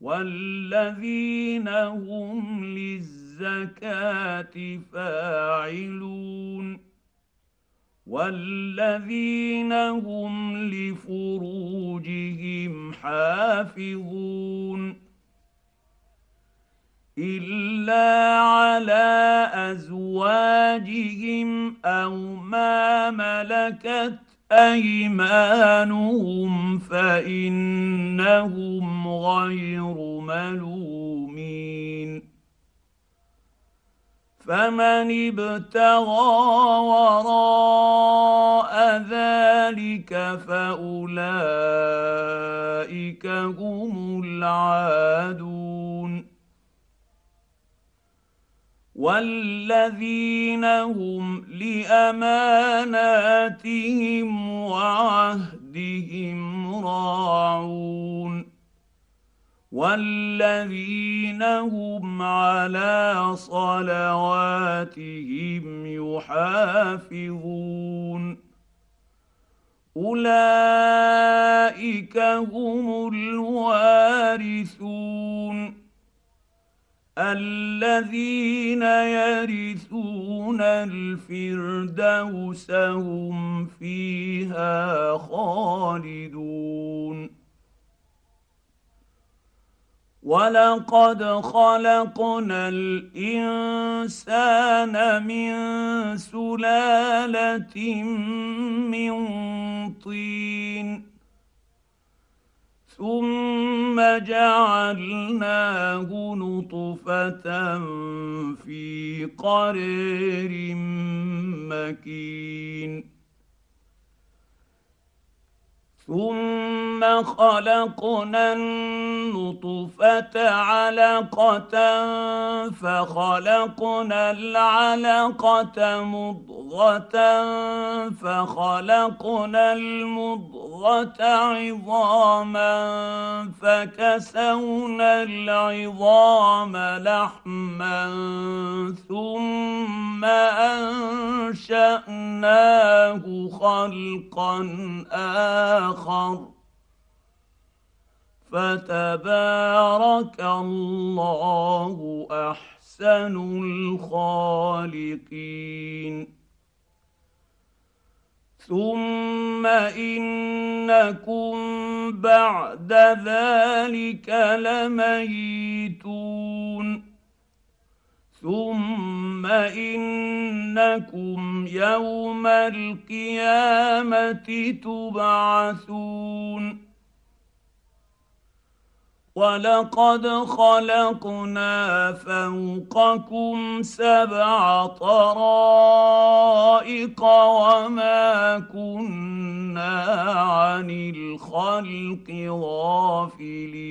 والذين هم للزكاه فاعلون والذين هم لفروجهم حافظون الا على ازواجهم أو ما ملكت ايمانهم فانهم غير ملومين فمن ابتغى وراء ذلك فاولئك هم العادون والذين هم لاماناتهم وعهدهم راعون والذين هم على صلواتهم يحافظون اولئك هم الوارثون الذين يرثون الفردوس هم فيها خالدون. ولقد خلقنا الانسان من سلاله من طين. ثم جعلناه نطفه في قرير مكين ثم خلقنا النطفه علقه فخلقنا العلقه مضغه فخلقنا المضغه عظاما فكسونا العظام لحما ثم انشاناه خلقا اخر اخر فتبارك الله أحسن الخالقين. ثم إنكم بعد ذلك لميتون. ثم انكم يوم القيامه تبعثون ولقد خلقنا فوقكم سبع طرائق وما كنا عن الخلق غافلين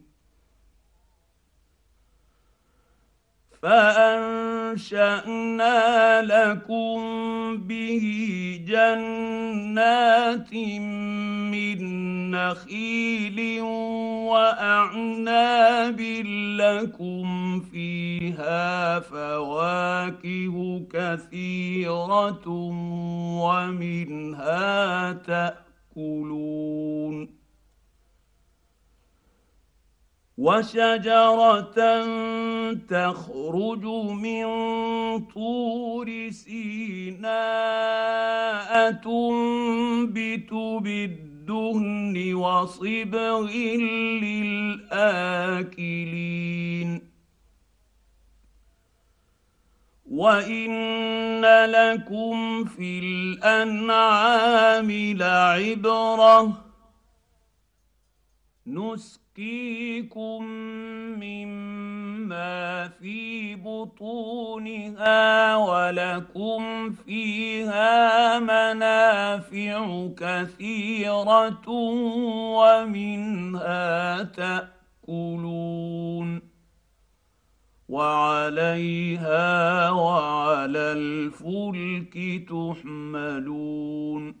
فأنشأنا لكم به جنات من نخيل وأعناب لكم فيها فواكه كثيرة ومنها تأكلون وشجرة تخرج من طور سيناء تنبت بالدهن وصبغ للآكلين. وان لكم في الانعام لعبره نسقيكم مما في بطونها ولكم فيها منافع كثيره ومنها تاكلون وعليها وعلى الفلك تحملون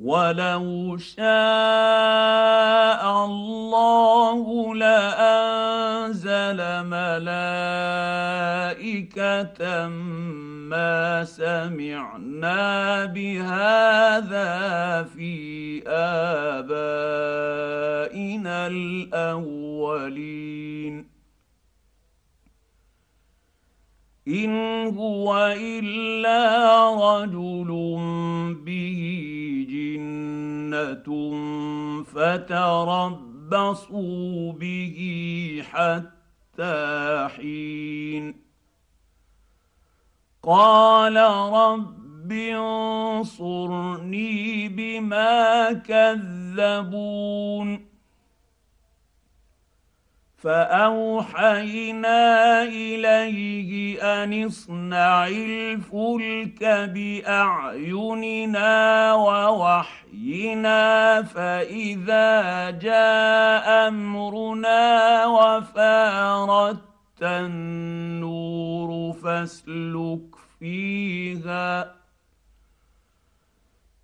ولو شاء الله لأنزل ملائكة ما سمعنا بهذا في آبائنا الأولين. إن هو إلا رجل به جنة فتربصوا به حتى حين. قال رب انصرني بما كذبون. فأوحينا إليه أن اصنع الفلك بأعيننا ووحينا فإذا جاء أمرنا وفارت النور فاسلك فيها.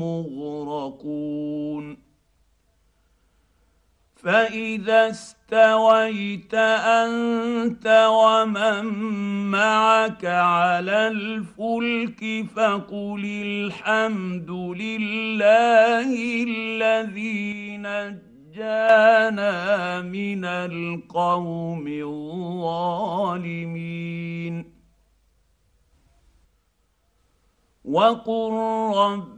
مغرقون فإذا استويت أنت ومن معك على الفلك فقل الحمد لله الذي نجانا من القوم الظالمين. وقل رب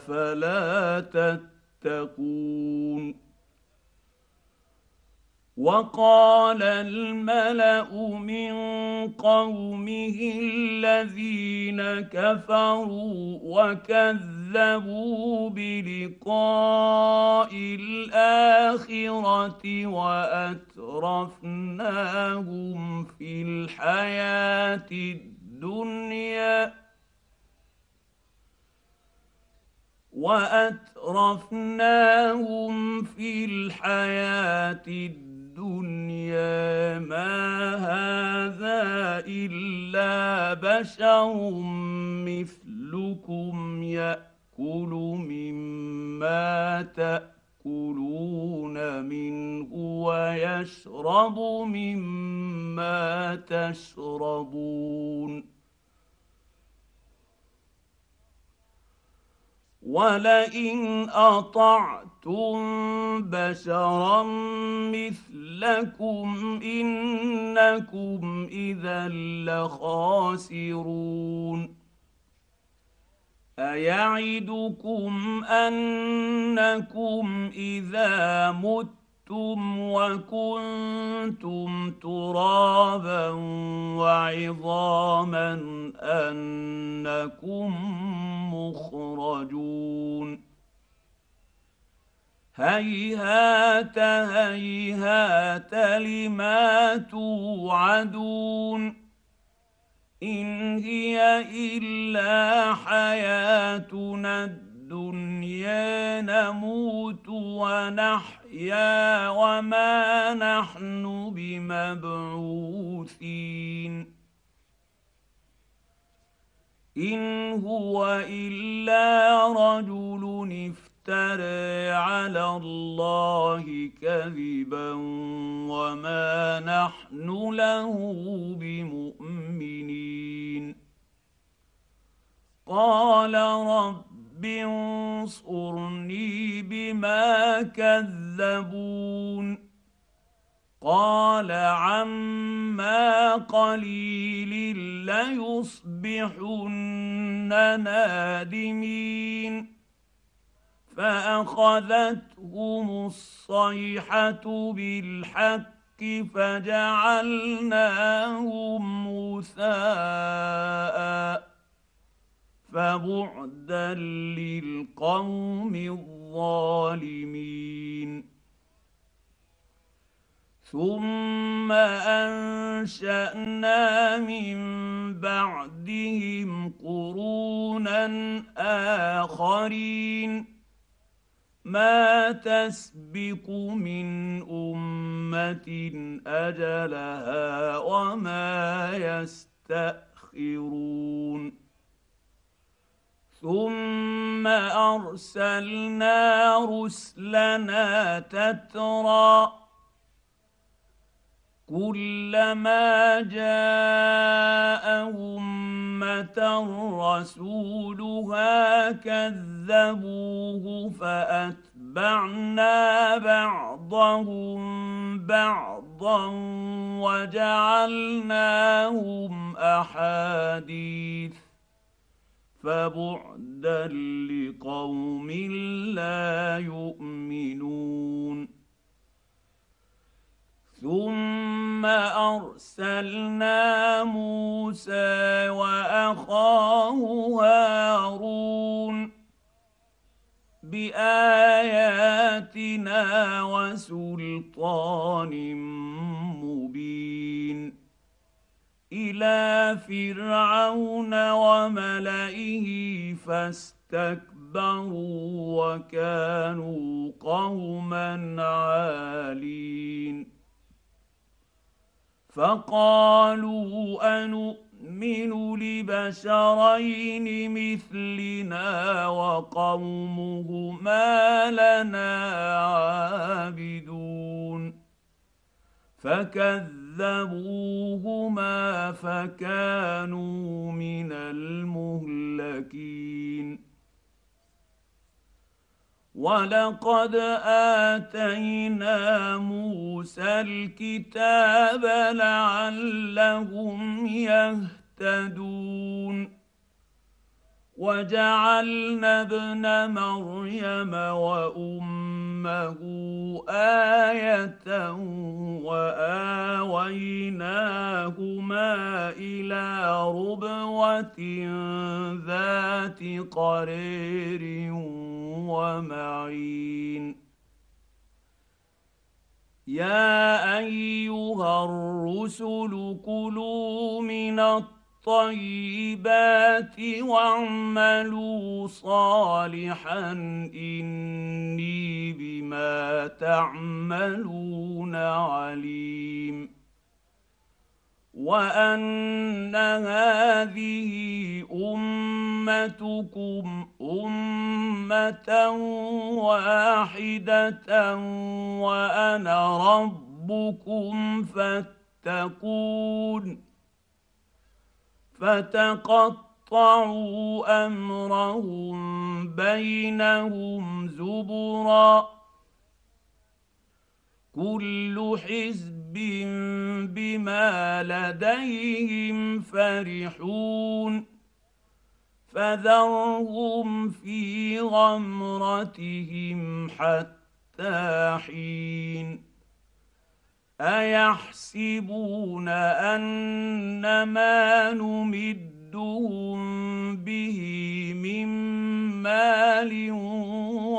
افلا تتقون وقال الملأ من قومه الذين كفروا وكذبوا بلقاء الآخرة وأترفناهم في الحياة الدنيا وأترفناهم في الحياة الدنيا. ما هذا إلا بشر مثلكم يأكل مما تأكلون منه ويشرب مما تشربون. ولئن اطعتم بشرا مثلكم انكم اذا لخاسرون ايعدكم انكم اذا مت متم وكنتم ترابا وعظاما انكم مخرجون هيهات هيهات لما توعدون ان هي الا حياتنا الدنيا نموت ونحن يا وما نحن بمبعوثين. إن هو إلا رجل افترى على الله كذبا وما نحن له بمؤمنين. قال رب رب انصرني بما كذبون قال عما قليل ليصبحن نادمين فاخذتهم الصيحه بالحق فجعلناهم غثاء فبعدا للقوم الظالمين. ثم أنشأنا من بعدهم قرونا آخرين. ما تسبق من أمة أجلها وما يستأخرون. ثم ارسلنا رسلنا تترى كلما جاء امه رسولها كذبوه فاتبعنا بعضهم بعضا وجعلناهم احاديث فبعدا لقوم لا يؤمنون. ثم أرسلنا موسى وأخاه هارون بآياتنا وسلطان إلى فرعون وملئه فاستكبروا وكانوا قوما عالين. فقالوا أنؤمن لبشرين مثلنا وقومهما لنا عابدون. فكذبوا كذبوهما فكانوا من المهلكين. ولقد اتينا موسى الكتاب لعلهم يهتدون. وجعلنا ابن مريم وامه امه آية وآويناهما إلى ربوة ذات قرير ومعين. يا أيها الرسل كلوا من الطيبات واعملوا صالحا إني بما تعملون عليم. وأن هذه أمتكم أمة واحدة وأنا ربكم فاتقون. فتقطعوا أمرهم بينهم زبرا. كل حزب بما لديهم فرحون. فذرهم في غمرتهم حتى حين. أيحسبون أن ما نمدهم به من مال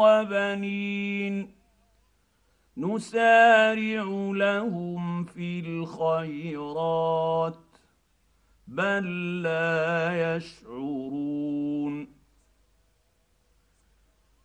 وبنين نسارع لهم في الخيرات بل لا يشعرون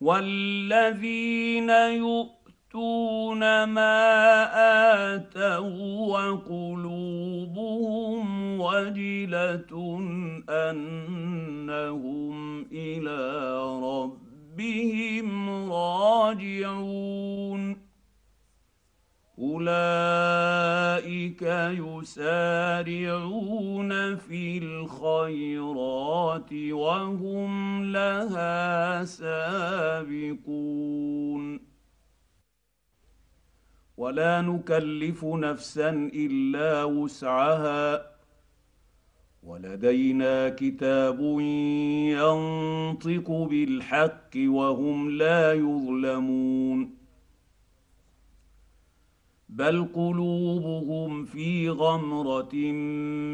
والذين يؤتون ما اتوا وقلوبهم وجله انهم إلى ربهم راجعون أولئك يسارعون في الخيرات وهم لها سابقون. ولا نكلف نفسا إلا وسعها. ولدينا كتاب ينطق بالحق وهم لا يظلمون. بل قلوبهم في غمره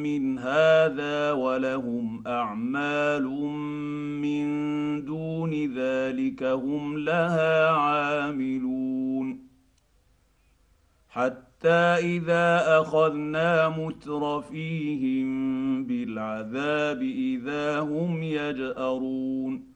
من هذا ولهم اعمال من دون ذلك هم لها عاملون حتى اذا اخذنا مترفيهم بالعذاب اذا هم يجارون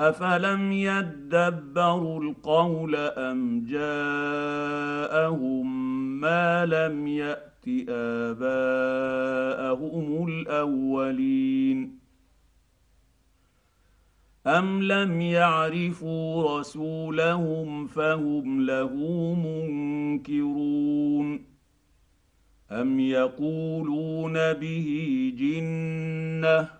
افلم يدبروا القول ام جاءهم ما لم يات اباءهم الاولين ام لم يعرفوا رسولهم فهم له منكرون ام يقولون به جنه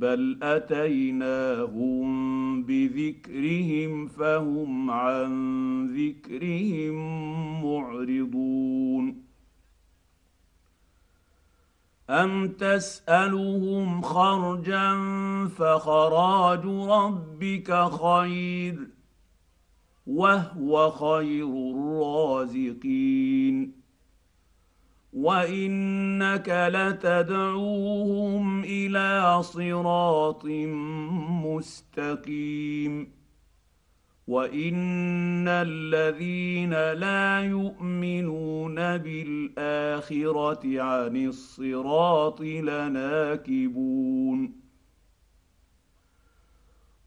بل اتيناهم بذكرهم فهم عن ذكرهم معرضون ام تسالهم خرجا فخراج ربك خير وهو خير الرازقين وانك لتدعوهم إلى صراط مستقيم وان الذين لا يؤمنون بالاخره عن الصراط لناكبون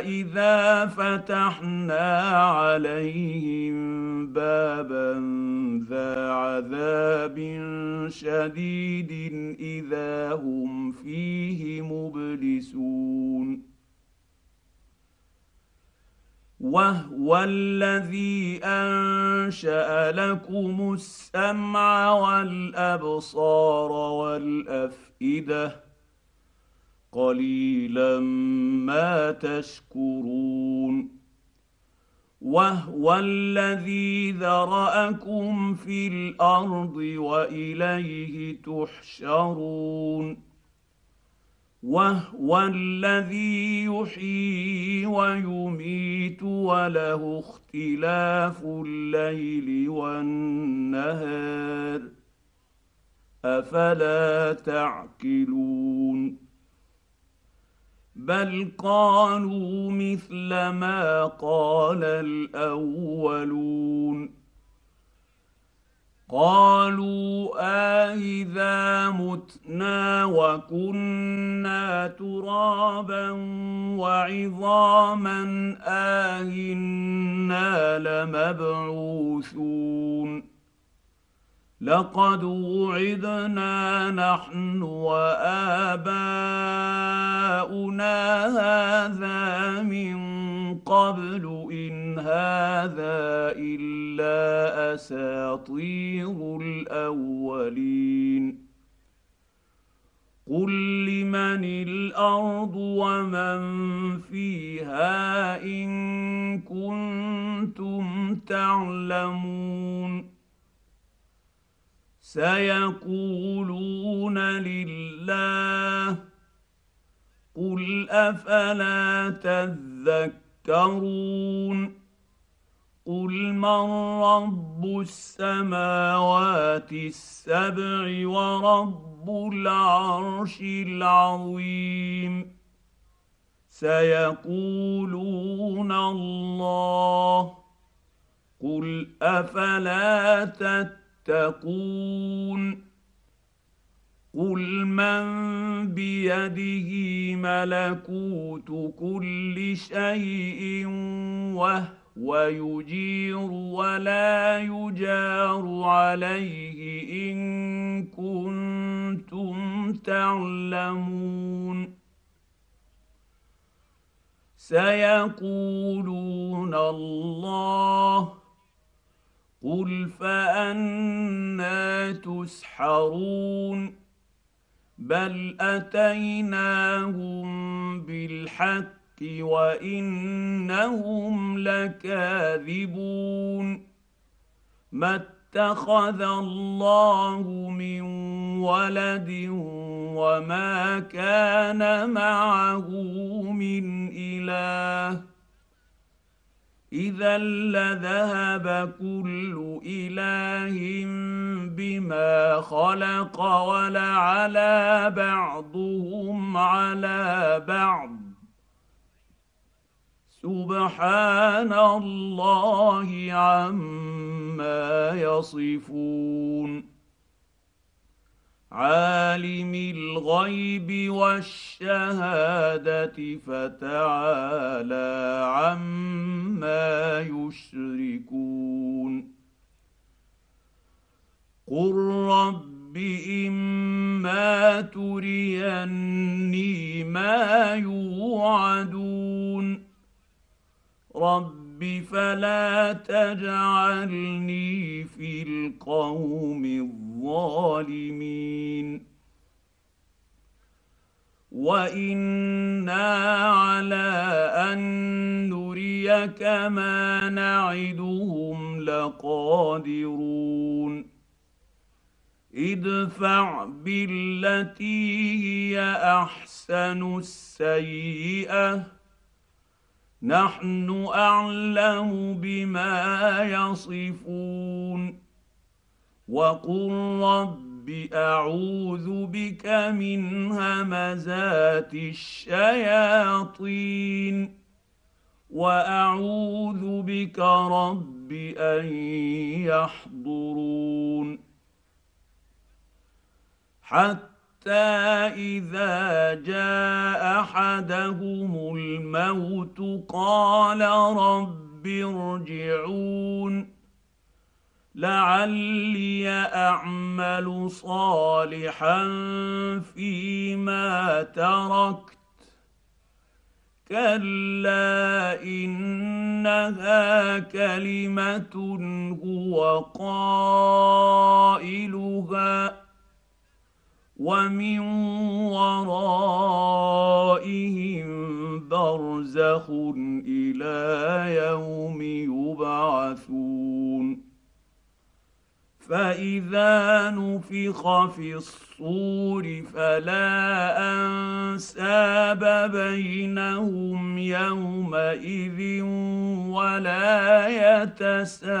اذا فتحنا عليهم بابا ذا عذاب شديد إذا هم فيه مبلسون. وهو الذي أنشأ لكم السمع والأبصار والأفئدة قليلا ما تشكرون وهو الذي ذرأكم في الأرض وإليه تحشرون وهو الذي يحيي ويميت وله اختلاف الليل والنهار أفلا تعقلون بل قالوا مثل ما قال الاولون قالوا أإذا متنا وكنا ترابا وعظاما آهنا لمبعوثون لقد وعدنا نحن وآباؤنا هذا من قبل إن هذا إلا أساطير الأولين. قل لمن الأرض ومن فيها إن كنتم تعلمون. سيقولون لله قل أفلا تذكرون قل من رب السماوات السبع ورب العرش العظيم سيقولون الله قل أفلا تتقون تتقون قل من بيده ملكوت كل شيء وهو يجير ولا يجار عليه إن كنتم تعلمون. سيقولون الله قل فانا تسحرون بل اتيناهم بالحق وانهم لكاذبون ما اتخذ الله من ولد وما كان معه من اله إذا لذهب كل إله بما خلق ولعلى بعضهم على بعض. سبحان الله عما يصفون. عالم الغيب والشهادة فتعالى عما يشركون. قل رب اما تريني ما يوعدون. رب فلا تجعلني في القوم الظالمين. وإنا على أن نريك ما نعدهم لقادرون. ادفع بالتي هي أحسن السيئة. نحن أعلم بما يصفون. وقل رب أعوذ بك من همزات الشياطين. وأعوذ بك رب أن يحضرون. حتى إذا جاء أحدهم الموت قال رب ارجعون. لعلي أعمل صالحا فيما تركت. كلا إنها كلمة هو قائلها. ومن ورائهم برزخ إلى يوم يبعثون فاذا نفخ في الصور فلا انساب بينهم يومئذ ولا يتساءلون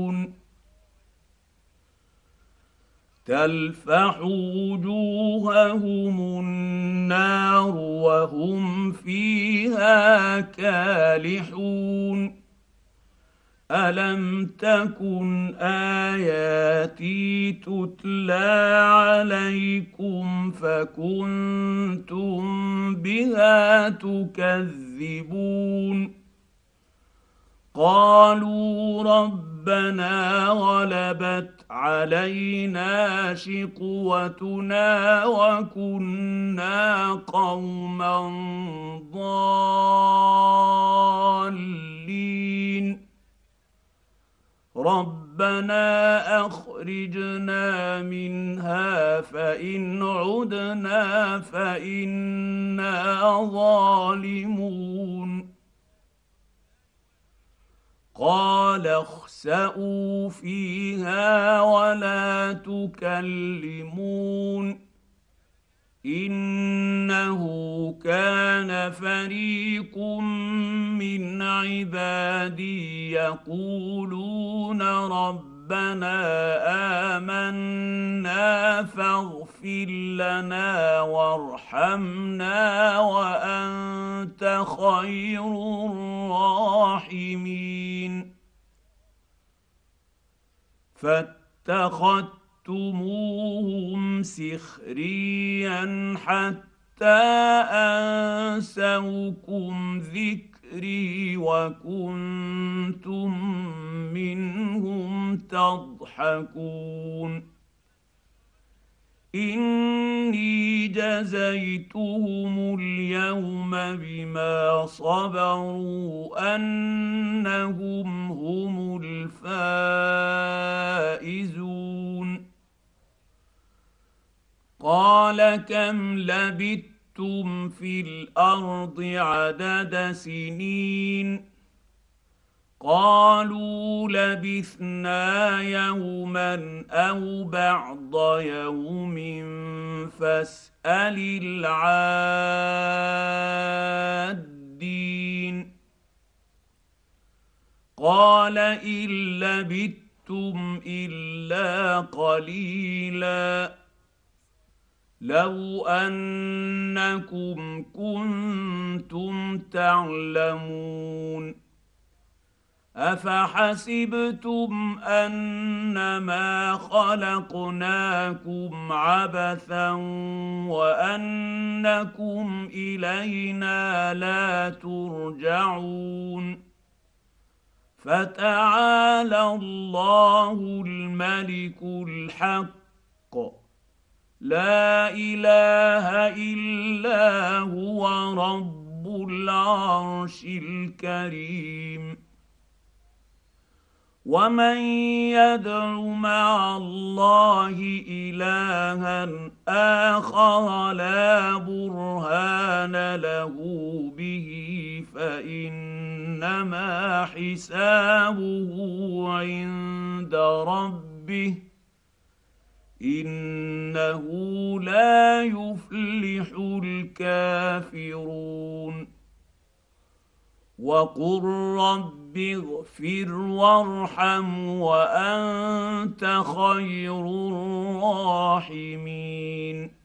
تلفح وجوههم النار وهم فيها كالحون. ألم تكن آياتي تتلى عليكم فكنتم بها تكذبون؟ قالوا ربنا غلبت علينا شقوتنا وكنا قوما ضالين. ربنا أخرجنا منها فإن عدنا فإنا ظالمون. قال اخسأوا فيها ولا تكلمون إنه كان فريق من عبادي يقولون ربنا آمنا فاغفر لنا وارحمنا وأنت خير الراحمين. فاتخذتموهم سخريا حتى أنسوكم ذكري وكنتم منهم تضحكون. إني جزيتهم اليوم بما صبروا أنهم هم الفائزون. قال كم لبثتم في الأرض عدد سنين قالوا لبثنا يوما أو بعض يوم فاسال العادين قال ان لبثتم الا قليلا لو انكم كنتم تعلمون افحسبتم انما خلقناكم عبثا وانكم الينا لا ترجعون فتعالى الله الملك الحق لا إله إلا هو رب العرش الكريم. ومن يدع مع الله إلها آخر لا برهان له به فإنما حسابه عند ربه. إنه لا يفلح الكافرون. وقل رب اغفر وارحم وأنت خير الراحمين.